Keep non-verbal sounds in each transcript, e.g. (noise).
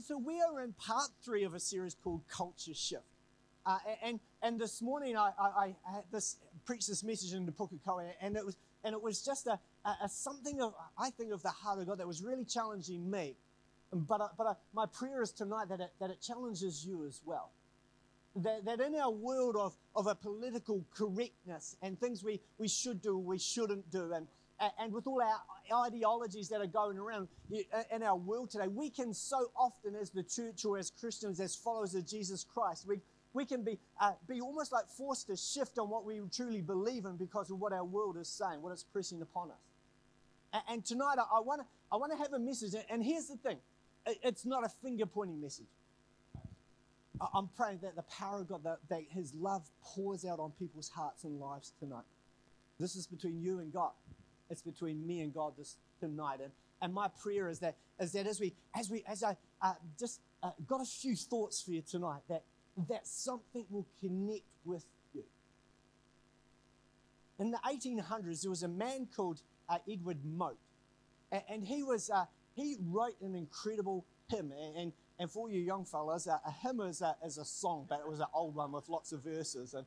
and so we are in part three of a series called Culture Shift. Uh, and and this morning I, I, I this preached this message in the Pukekohe, and it was and it was just a, a, a, something of I think of the heart of God that was really challenging me. But uh, but uh, my prayer is tonight that it, that it challenges you as well. That, that in our world of, of a political correctness and things we, we should do, we shouldn't do, and, and with all our ideologies that are going around in our world today, we can so often, as the church or as Christians, as followers of Jesus Christ, we, we can be, uh, be almost like forced to shift on what we truly believe in because of what our world is saying, what it's pressing upon us. And, and tonight, I, I want to I wanna have a message. And here's the thing it's not a finger pointing message. I'm praying that the power of God, that, that His love pours out on people's hearts and lives tonight. This is between you and God. It's between me and God this tonight. And, and my prayer is that, is that as we, as we, as I uh, just uh, got a few thoughts for you tonight, that that something will connect with you. In the 1800s, there was a man called uh, Edward Mote, and, and he was uh, he wrote an incredible hymn. And, and, and for you young fellas, uh, a hymn is a, is a song, but it was an old one with lots of verses. And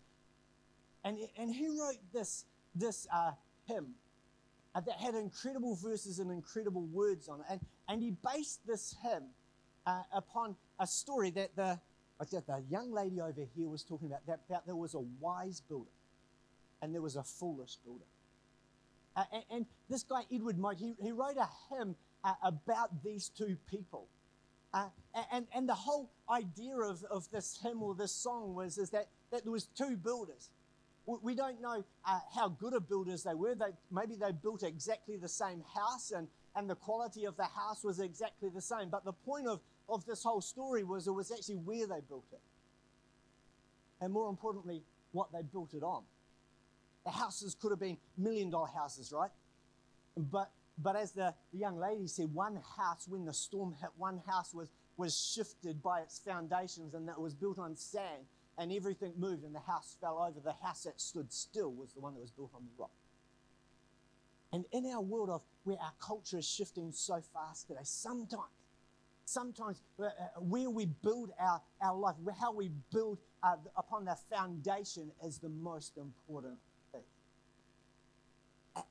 and, and he wrote this this uh, hymn that had incredible verses and incredible words on it. And, and he based this hymn uh, upon a story that the like the young lady over here was talking about that, that there was a wise builder and there was a foolish builder. Uh, and, and, this guy, Edward Mote, he, he wrote a hymn uh, about these two people. Uh, and, and the whole idea of, of this hymn or this song was is that, that there was two builders. We don't know uh, how good of builders they were. They, maybe they built exactly the same house and, and the quality of the house was exactly the same. But the point of of this whole story was it was actually where they built it. And more importantly, what they built it on. The houses could have been million dollar houses, right? But but as the, the young lady said, one house, when the storm hit, one house was, was shifted by its foundations and that was built on sand and everything moved and the house fell over. The house that stood still was the one that was built on the rock. And in our world of where our culture is shifting so fast today, sometimes sometimes uh, uh, where we build our, our life, how we build uh, upon the foundation is the most important thing.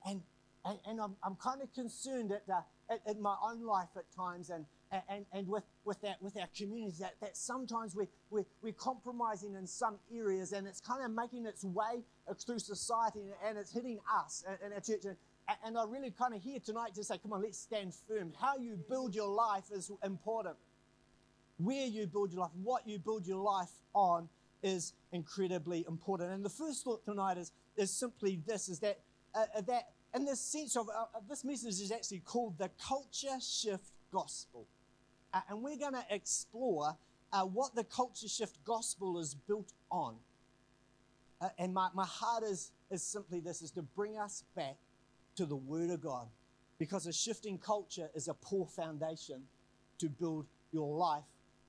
And, and, and I'm, I'm kind of concerned that uh, in my own life at times and, and, and with, with, that, with our communities that, that sometimes we, we, we're compromising in some areas and it's kind of making its way through society and it's hitting us in our church. And, and I'm really kind of here tonight to say, come on, let's stand firm. How you build your life is important. Where you build your life, what you build your life on is incredibly important. And the first thought tonight is, is simply this, is that, uh, uh that in the sense of uh, this message is actually called the culture shift gospel. Uh, and we're going to explore uh, what the culture shift gospel is built on. Uh, and my, my heart is, is simply this, is to bring us back to the Word of God because a shifting culture is a poor foundation to build your life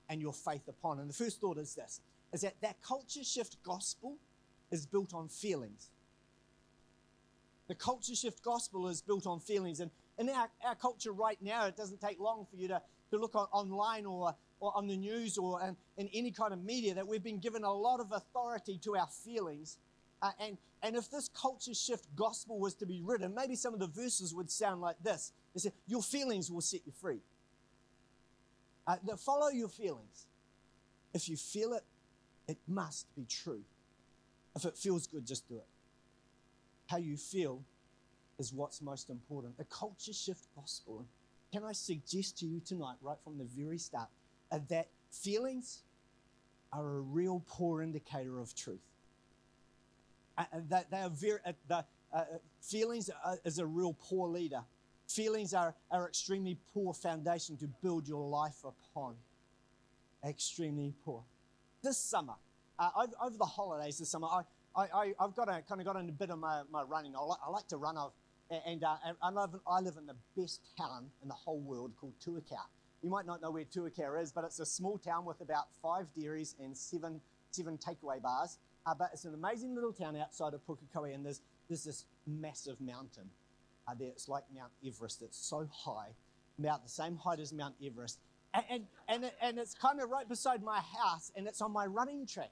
and your faith upon. And the first thought is this is that that culture shift gospel is built on feelings. The culture shift gospel is built on feelings. And in our, our culture right now, it doesn't take long for you to, to look on, online or, or on the news or in, in any kind of media that we've been given a lot of authority to our feelings uh, and, and if this culture shift gospel was to be written, maybe some of the verses would sound like this. They say, Your feelings will set you free. Uh, follow your feelings. If you feel it, it must be true. If it feels good, just do it. How you feel is what's most important. The culture shift gospel. Can I suggest to you tonight, right from the very start, uh, that feelings are a real poor indicator of truth? Uh, uh, that they are very, uh, the uh, feelings are, is a real poor leader. Feelings are, are extremely poor foundation to build your life upon. Extremely poor. This summer, over, over, the holidays this summer, I, I, I, have got a, kind of got in a bit of my, my running. I, li- I like to run, and, uh, I, live, I live in the best town in the whole world called Tuakau. You might not know where Tuakau is, but it's a small town with about five dairies and seven, seven takeaway bars. Uh, but it's an amazing little town outside of Pukekohe, and there's, there's this massive mountain uh, there. It's like Mount Everest. It's so high, about the same height as Mount Everest. And, and, and, it, and it's kind of right beside my house, and it's on my running track.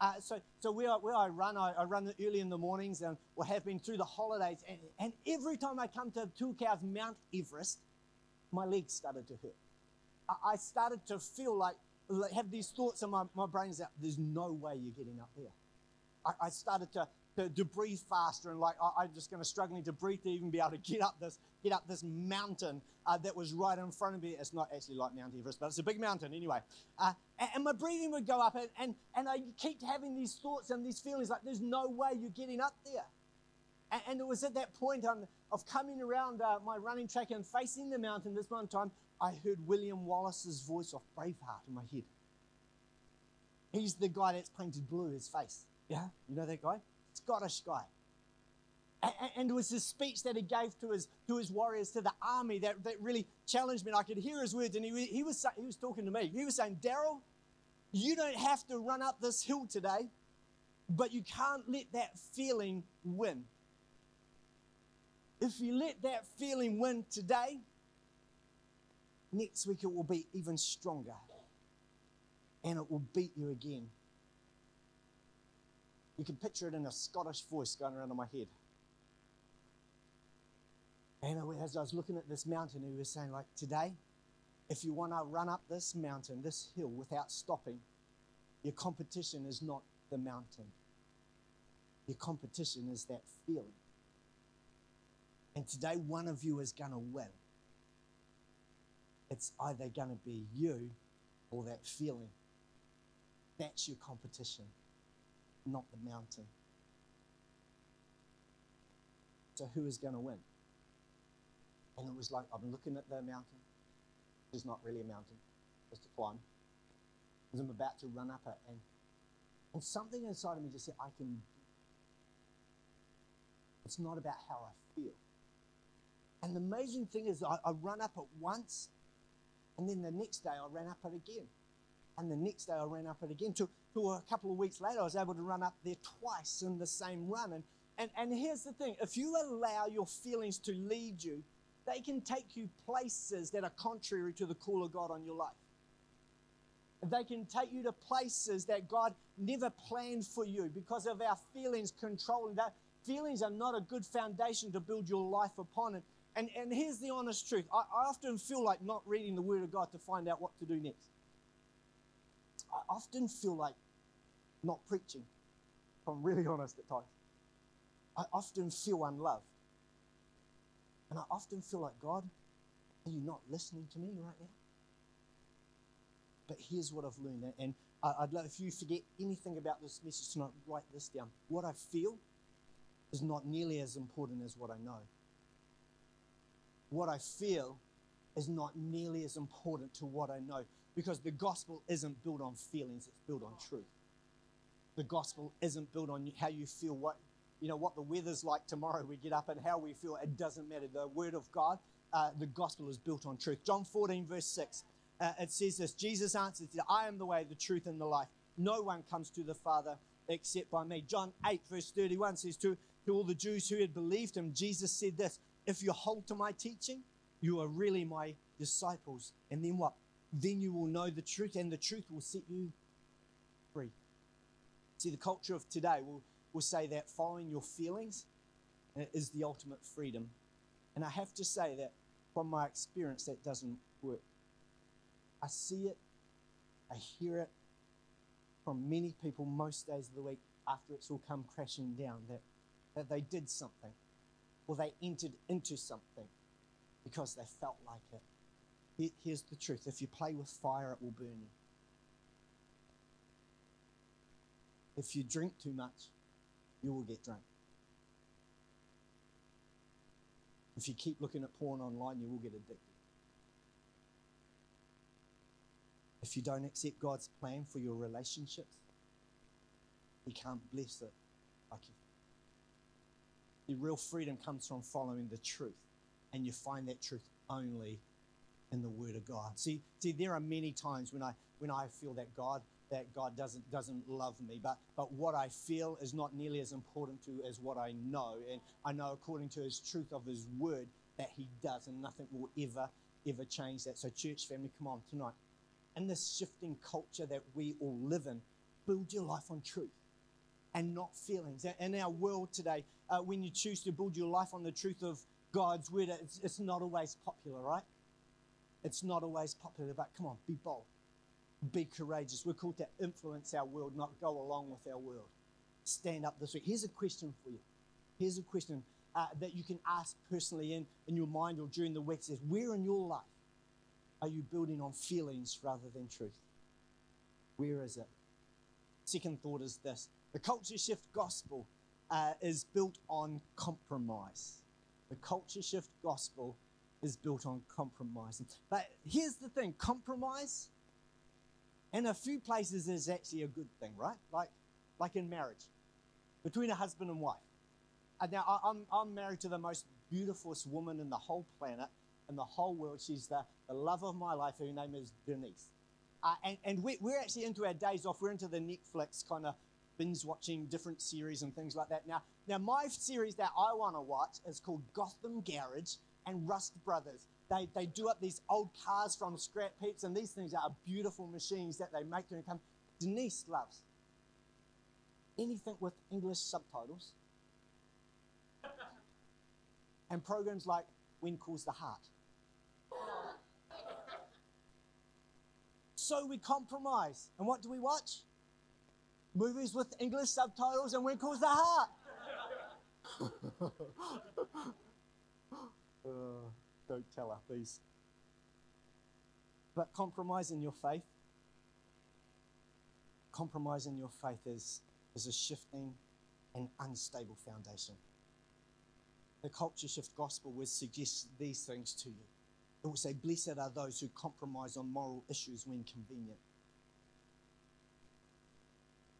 Uh, so, so where, I, where I run, I, I run early in the mornings and will have been through the holidays. And, and every time I come to Cows Mount Everest, my legs started to hurt. I, I started to feel like, like, have these thoughts in my, my is that there's no way you're getting up there. I, I started to, to, to, breathe faster and like I, am just going to struggling to breathe to even be able to get up this get up this mountain uh, that was right in front of me. It's not actually like Mount Everest, but it's a big mountain anyway. Uh, and, and, my breathing would go up, and, and and I keep having these thoughts and these feelings like there's no way you're getting up there. And, and it was at that point on, of coming around uh, my running track and facing the mountain this one time, I heard William Wallace's voice of Braveheart in my head. He's the guy that's painted blue his face. Yeah, you know that guy? Scottish guy. And it was his speech that he gave to his, to his warriors, to the army, that, that really challenged me. And I could hear his words, and he, he, was, he was talking to me. He was saying, Daryl, you don't have to run up this hill today, but you can't let that feeling win. If you let that feeling win today, next week it will be even stronger and it will beat you again. You can picture it in a Scottish voice going around in my head. And as I was looking at this mountain, he was saying, like, today, if you want to run up this mountain, this hill, without stopping, your competition is not the mountain. Your competition is that feeling. And today, one of you is going to win. It's either going to be you or that feeling. That's your competition not the mountain. So who is going to win? And it was like, I'm looking at the mountain. It's not really a mountain, just a climb. As I'm about to run up it, and, and something inside of me just said, I can. It's not about how I feel. And the amazing thing is, I, I run up it once, and then the next day I ran up it again. And the next day I ran up it again. To, to a couple of weeks later, I was able to run up there twice in the same run. And, and, and here's the thing if you allow your feelings to lead you, they can take you places that are contrary to the call of God on your life. They can take you to places that God never planned for you because of our feelings controlling that. Feelings are not a good foundation to build your life upon. And, and, and here's the honest truth I, I often feel like not reading the Word of God to find out what to do next. I often feel like not preaching, if I'm really honest at times. I often feel unloved. And I often feel like, God, are you not listening to me right now? But here's what I've learned. And I'd love, if you forget anything about this message tonight, write this down. What I feel is not nearly as important as what I know. What I feel is not nearly as important to what I know because the gospel isn't built on feelings, it's built on truth. The gospel isn't built on how you feel, what you know, what the weather's like tomorrow. We get up and how we feel. It doesn't matter. The word of God, uh, the gospel is built on truth. John 14, verse 6, uh, it says this Jesus answered, I am the way, the truth, and the life. No one comes to the Father except by me. John 8, verse 31 says, to, to all the Jews who had believed him, Jesus said this If you hold to my teaching, you are really my disciples. And then what? then you will know the truth, and the truth will set you. See, the culture of today will, will say that following your feelings uh, is the ultimate freedom. And I have to say that from my experience, that doesn't work. I see it, I hear it from many people most days of the week after it's all come crashing down that, that they did something or they entered into something because they felt like it here's the truth if you play with fire, it will burn you. If you drink too much, you will get drunk. If you keep looking at porn online, you will get addicted. If you don't accept God's plan for your relationships, He can't bless it like you. The real freedom comes from following the truth, and you find that truth only in the Word of God. See, see, there are many times when I when I feel that God that God doesn't doesn't love me, but but what I feel is not nearly as important to as what I know, and I know according to His truth of His Word that He does, and nothing will ever ever change that. So, church family, come on tonight. In this shifting culture that we all live in, build your life on truth and not feelings. In our world today, uh, when you choose to build your life on the truth of God's word, it's, it's not always popular, right? It's not always popular, but come on, be bold, be courageous. We're called to influence our world, not go along with our world. Stand up this week. Here's a question for you. Here's a question uh, that you can ask personally in, in your mind or during the week. Says, where in your life are you building on feelings rather than truth? Where is it? Second thought is this the culture shift gospel uh, is built on compromise. The culture shift gospel is built on compromise. But here's the thing compromise in a few places is actually a good thing, right? Like, like in marriage between a husband and wife. And now I'm, I'm married to the most beautifulest woman in the whole planet, in the whole world. She's the, the love of my life. Her name is Denise. Uh, and and we, we're actually into our days off. We're into the Netflix kind of binge watching different series and things like that. Now, now my series that I want to watch is called Gotham Garage and Rust Brothers. They, they do up these old cars from scrap heaps, and these things are beautiful machines that they make to come. Denise loves anything with English subtitles (laughs) and programs like When Calls the Heart. So we compromise. And what do we watch? Movies with English subtitles and When Calls the Heart. (laughs) uh, don't tell her, please. But compromise in your faith, compromise in your faith is, is a shifting and unstable foundation. The culture shift gospel will suggest these things to you. It will say, Blessed are those who compromise on moral issues when convenient.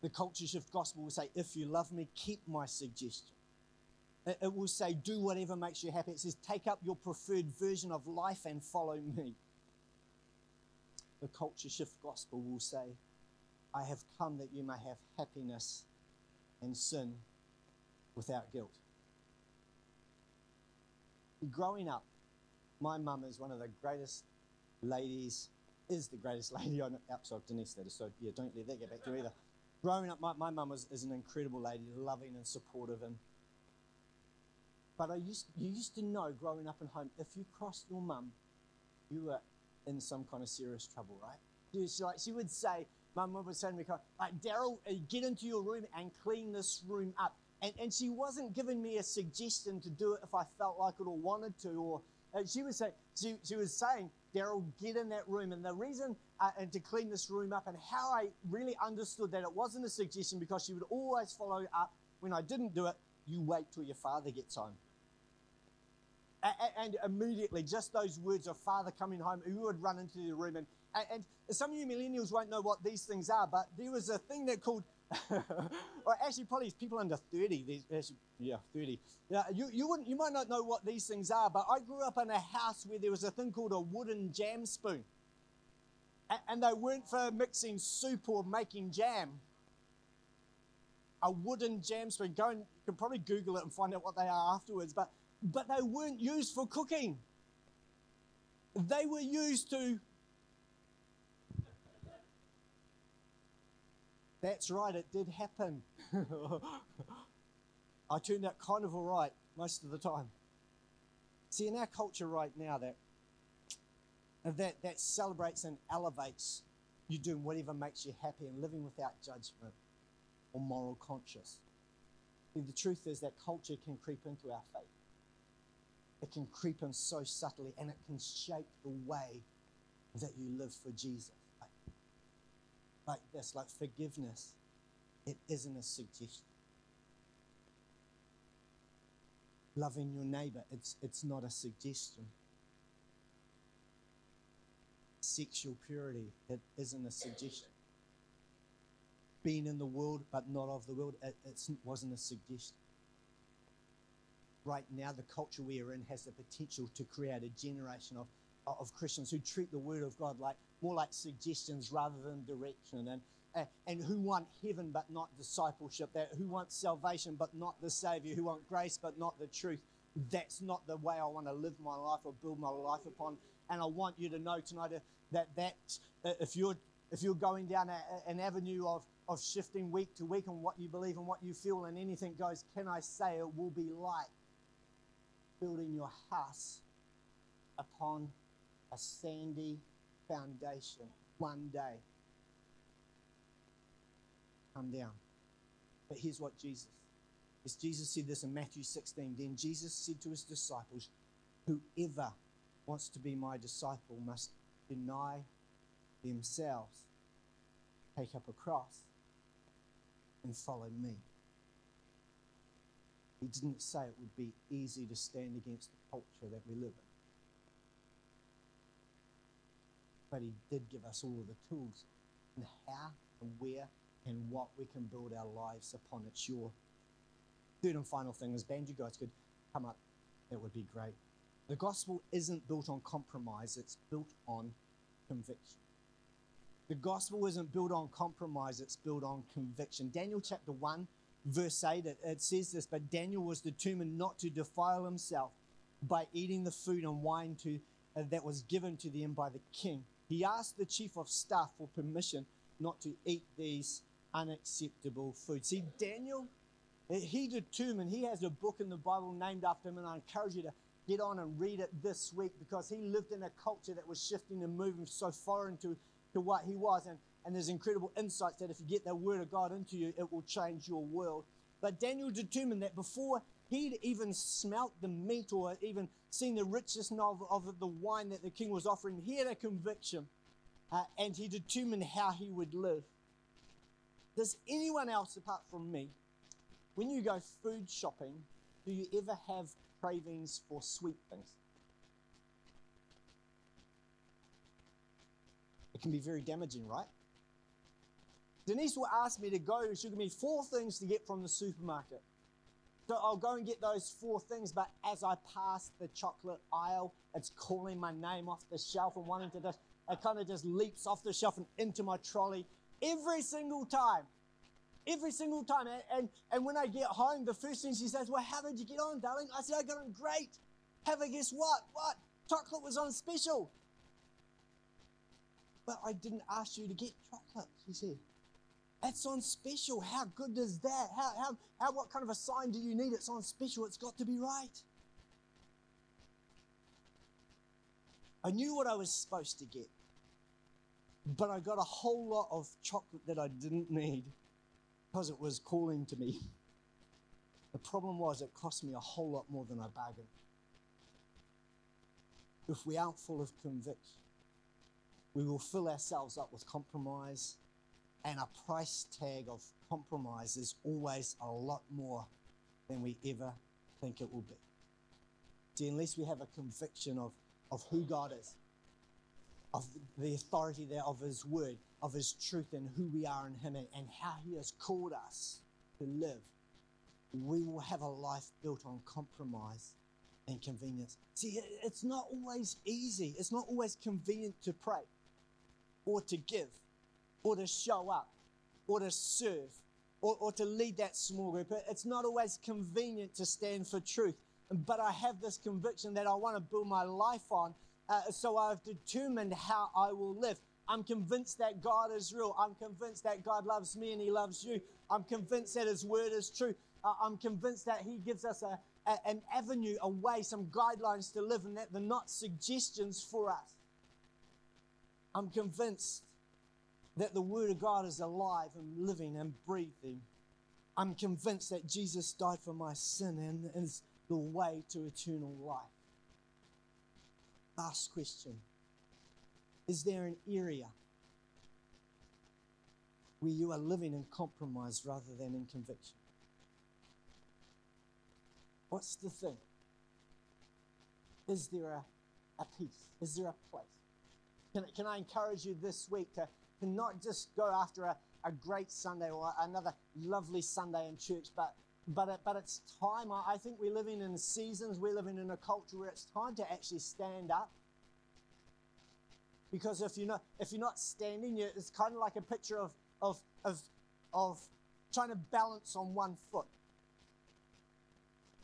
The culture shift gospel will say, If you love me, keep my suggestion. Uh, it will say, Do whatever makes you happy. It says, Take up your preferred version of life and follow me. The culture shift gospel will say, I have come that you may have happiness and sin without guilt. Growing up, my mum is one of the greatest ladies, is the greatest (laughs) lady know, outside of Denise, that is. So, yeah, don't let that get back to you either. Growing up, my, my mum is, is an incredible lady, loving and supportive and but I used, you used to know growing up at home, if you crossed your mum, you were in some kind of serious trouble, right? She, like, she would say, mum would say to me, like, Daryl, uh, get into your room and clean this room up. And, and she wasn't giving me a suggestion to do it if I felt like it or wanted to. Or uh, she was saying, she, she was saying, Daryl, get in that room. And the reason uh, and to clean this room up and how I really understood that it wasn't a suggestion because she would always follow up when I didn't do it. You wait till your father gets home and immediately, just those words of father coming home, who would run into the room. And, and some of you millennials won't know what these things are, but there was a thing that called, (laughs) or actually, probably people under 30, actually, yeah, 30. Yeah, you, you, wouldn't, you might not know what these things are, but I grew up in a house where there was a thing called a wooden jam spoon. And they weren't for mixing soup or making jam. A wooden jam spoon. Go and you can probably Google it and find out what they are afterwards. But but they weren't used for cooking. They were used to. That's right, it did happen. (laughs) I turned out kind of all right most of the time. See, in our culture right now, that that, that celebrates and elevates you doing whatever makes you happy and living without judgment or moral conscience. the truth is that culture can creep into our faith it can creep in so subtly and it can shape the way that you live for Jesus. Like, like this, like forgiveness, it isn't a suggestion. Loving your neighbor, it's, it's not a suggestion. Sexual purity, it isn't a suggestion. Being in the world but not of the world, it, it wasn't a suggestion. Right now, the culture we are in has the potential to create a generation of, of Christians who treat the Word of God like more like suggestions rather than direction, and, and, and who want heaven but not discipleship, that who want salvation but not the Savior, who want grace but not the truth. That's not the way I want to live my life or build my life upon. and I want you to know tonight that that uh, if you're if you're going down a, an avenue of of shifting week to week and what you believe and what you feel and anything goes, can I say it will be like building your house upon a sandy foundation one day. Come down. But here's what Jesus is Jesus said this in Matthew 16. Then Jesus said to his disciples, Whoever wants to be my disciple must deny themselves, take up a cross, and follow me. He didn't say it would be easy to stand against the culture that we live in. But he did give us all of the tools and how and where and what we can build our lives upon. It's your third and final thing is band you guys could come up. That would be great. The gospel isn't built on compromise, it's built on conviction. The gospel isn't built on compromise, it's built on conviction. Daniel chapter 1, verse 8, it, it says this But Daniel was determined not to defile himself by eating the food and wine to, uh, that was given to them by the king. He asked the chief of staff for permission not to eat these unacceptable food. See, Daniel, he determined, he has a book in the Bible named after him, and I encourage you to get on and read it this week because he lived in a culture that was shifting and moving so foreign to, to what he was. And, and there's incredible insights that if you get the word of God into you, it will change your world. But Daniel determined that before he'd even smelt the meat or even seen the richness of, of the wine that the king was offering, he had a conviction uh, and he determined how he would live. Does anyone else apart from me, when you go food shopping, do you ever have cravings for sweet things? It can be very damaging, right? Denise will ask me to go, she'll give me four things to get from the supermarket. So I'll go and get those four things, but as I pass the chocolate aisle, it's calling my name off the shelf and wanting to just, it kind of just leaps off the shelf and into my trolley every single time. Every single time. And, and, and when I get home, the first thing she says, Well, how did you get on, darling? I said, I got on great. Have a guess what? What? Chocolate was on special. But I didn't ask you to get chocolate, she said. It's on special. How good is that? How, how, how, what kind of a sign do you need? It's on special. It's got to be right. I knew what I was supposed to get, but I got a whole lot of chocolate that I didn't need because it was calling to me. The problem was it cost me a whole lot more than I bargained. If we aren't full of conviction, we will fill ourselves up with compromise and a price tag of compromise is always a lot more than we ever think it will be. See, unless we have a conviction of, of who God is, of the authority there of His Word, of His truth, and who we are in Him, and, and how He has called us to live, we will have a life built on compromise and convenience. See, it's not always easy, it's not always convenient to pray or to give or to show up or to serve or, or to lead that small group. It's not always convenient to stand for truth, but I have this conviction that I want to build my life on. Uh, so I've determined how I will live. I'm convinced that God is real. I'm convinced that God loves me and He loves you. I'm convinced that His word is true. Uh, I'm convinced that He gives us a, a, an avenue, a way, some guidelines to live, and that they're not suggestions for us. I'm convinced that the Word of God is alive and living and breathing. I'm convinced that Jesus died for my sin and is the way to eternal life. Last question Is there an area where you are living in compromise rather than in conviction? What's the thing? Is there a, a piece? Is there a place? Can, can I encourage you this week to to not just go after a, a great Sunday or another lovely Sunday in church, but but it, but it's time. I, I think we're living in seasons. We're living in a culture where it's time to actually stand up. Because if you're not if you're not standing, you it's kind of like a picture of of of of trying to balance on one foot.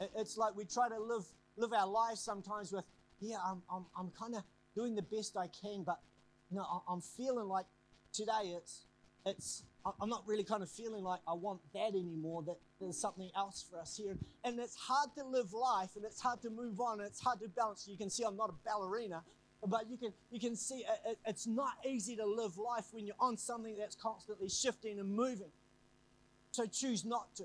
It, it's like we try to live live our lives sometimes with yeah, I'm I'm I'm kind of doing the best I can, but you know, I'm feeling like today it's it's I'm not really kind of feeling like I want that anymore. That there's something else for us here, and it's hard to live life, and it's hard to move on, and it's hard to balance. You can see I'm not a ballerina, but you can you can see it- it's not easy to live life when you're on something that's constantly shifting and moving. So choose not to.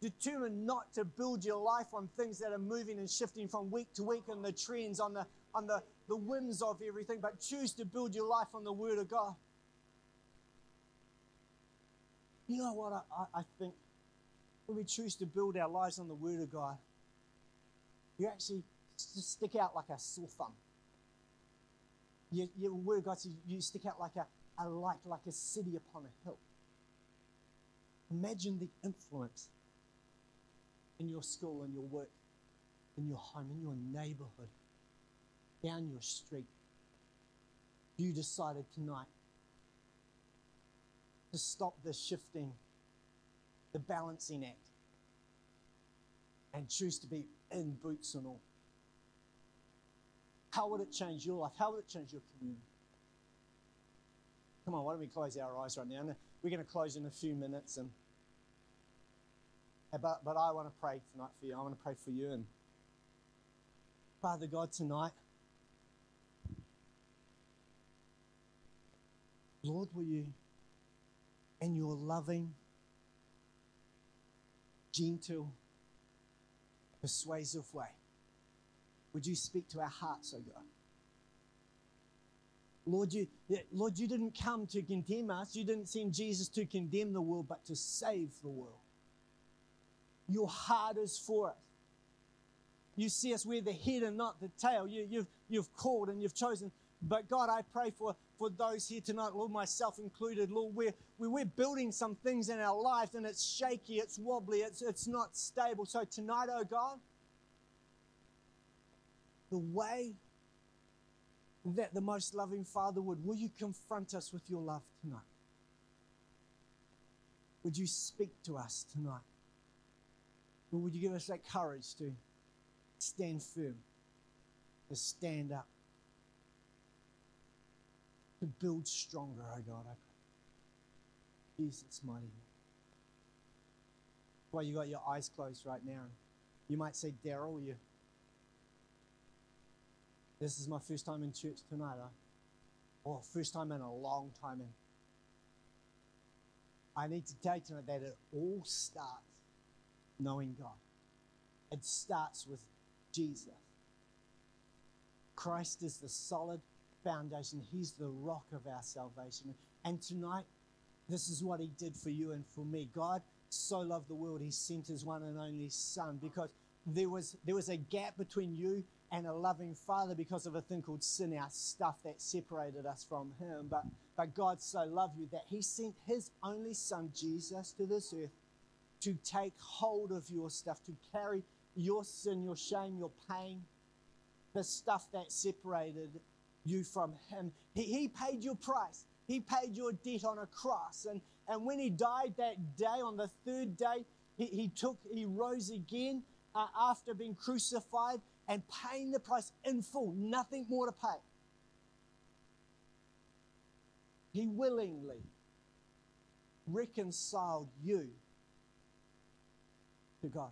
Determine not to build your life on things that are moving and shifting from week to week and the trends on the on the, the whims of everything, but choose to build your life on the Word of God. You know what I, I, think? When we choose to build our lives on the Word of God, you actually stick out like a sore thumb. Your, your Word of God you stick out like a, a light, like a city upon a hill. Imagine the influence in your school, in your work, in your home, in your neighborhood, down your street. You decided tonight to stop the shifting, the balancing act, and choose to be in boots and all. How would it change your life? How would it change your community? Come on, why don't we close our eyes right now? We're going to close in a few minutes and but, but I want to pray tonight for you. I want to pray for you. And Father God, tonight, Lord, will you, in your loving, gentle, persuasive way, would you speak to our hearts, oh God? Lord, you, Lord, you didn't come to condemn us. You didn't send Jesus to condemn the world, but to save the world. Your heart is for us. You see us, we're the head and not the tail. You, you've, you've called and you've chosen. But God, I pray for, for those here tonight, Lord, myself included, Lord, we're, we- we're building some things in our lives and it's shaky, it's wobbly, it's, it's not stable. So tonight, oh God, the way that the most loving Father would, will you confront us with your love tonight? Would you speak to us tonight? Or would you give us that courage to stand firm, to stand up, to build stronger, oh God, I pray. Jesus' mighty name. Well, you got your eyes closed right now. You might say, Daryl, you. This is my first time in church tonight. Huh? Or first time in a long time in. I need to tell you tonight that it all starts knowing God. It starts with Jesus. Christ is the solid foundation, He's the rock of our salvation. And tonight, this is what He did for you and for me. God so loved the world, He sent His one and only Son because there was, there was a gap between you and a loving Father because of a thing called sin, our stuff that separated us from Him. But, but God so loved you that He sent His only Son, Jesus, to this earth to take hold of your stuff, to carry your sin, your shame, your pain, the stuff that separated you from Him. He, he paid your price. He paid your debt on a cross. And, and when He died that day, on the third day, He, he took, He rose again uh, after being crucified and paying the price in full, nothing more to pay. He willingly reconciled you to God.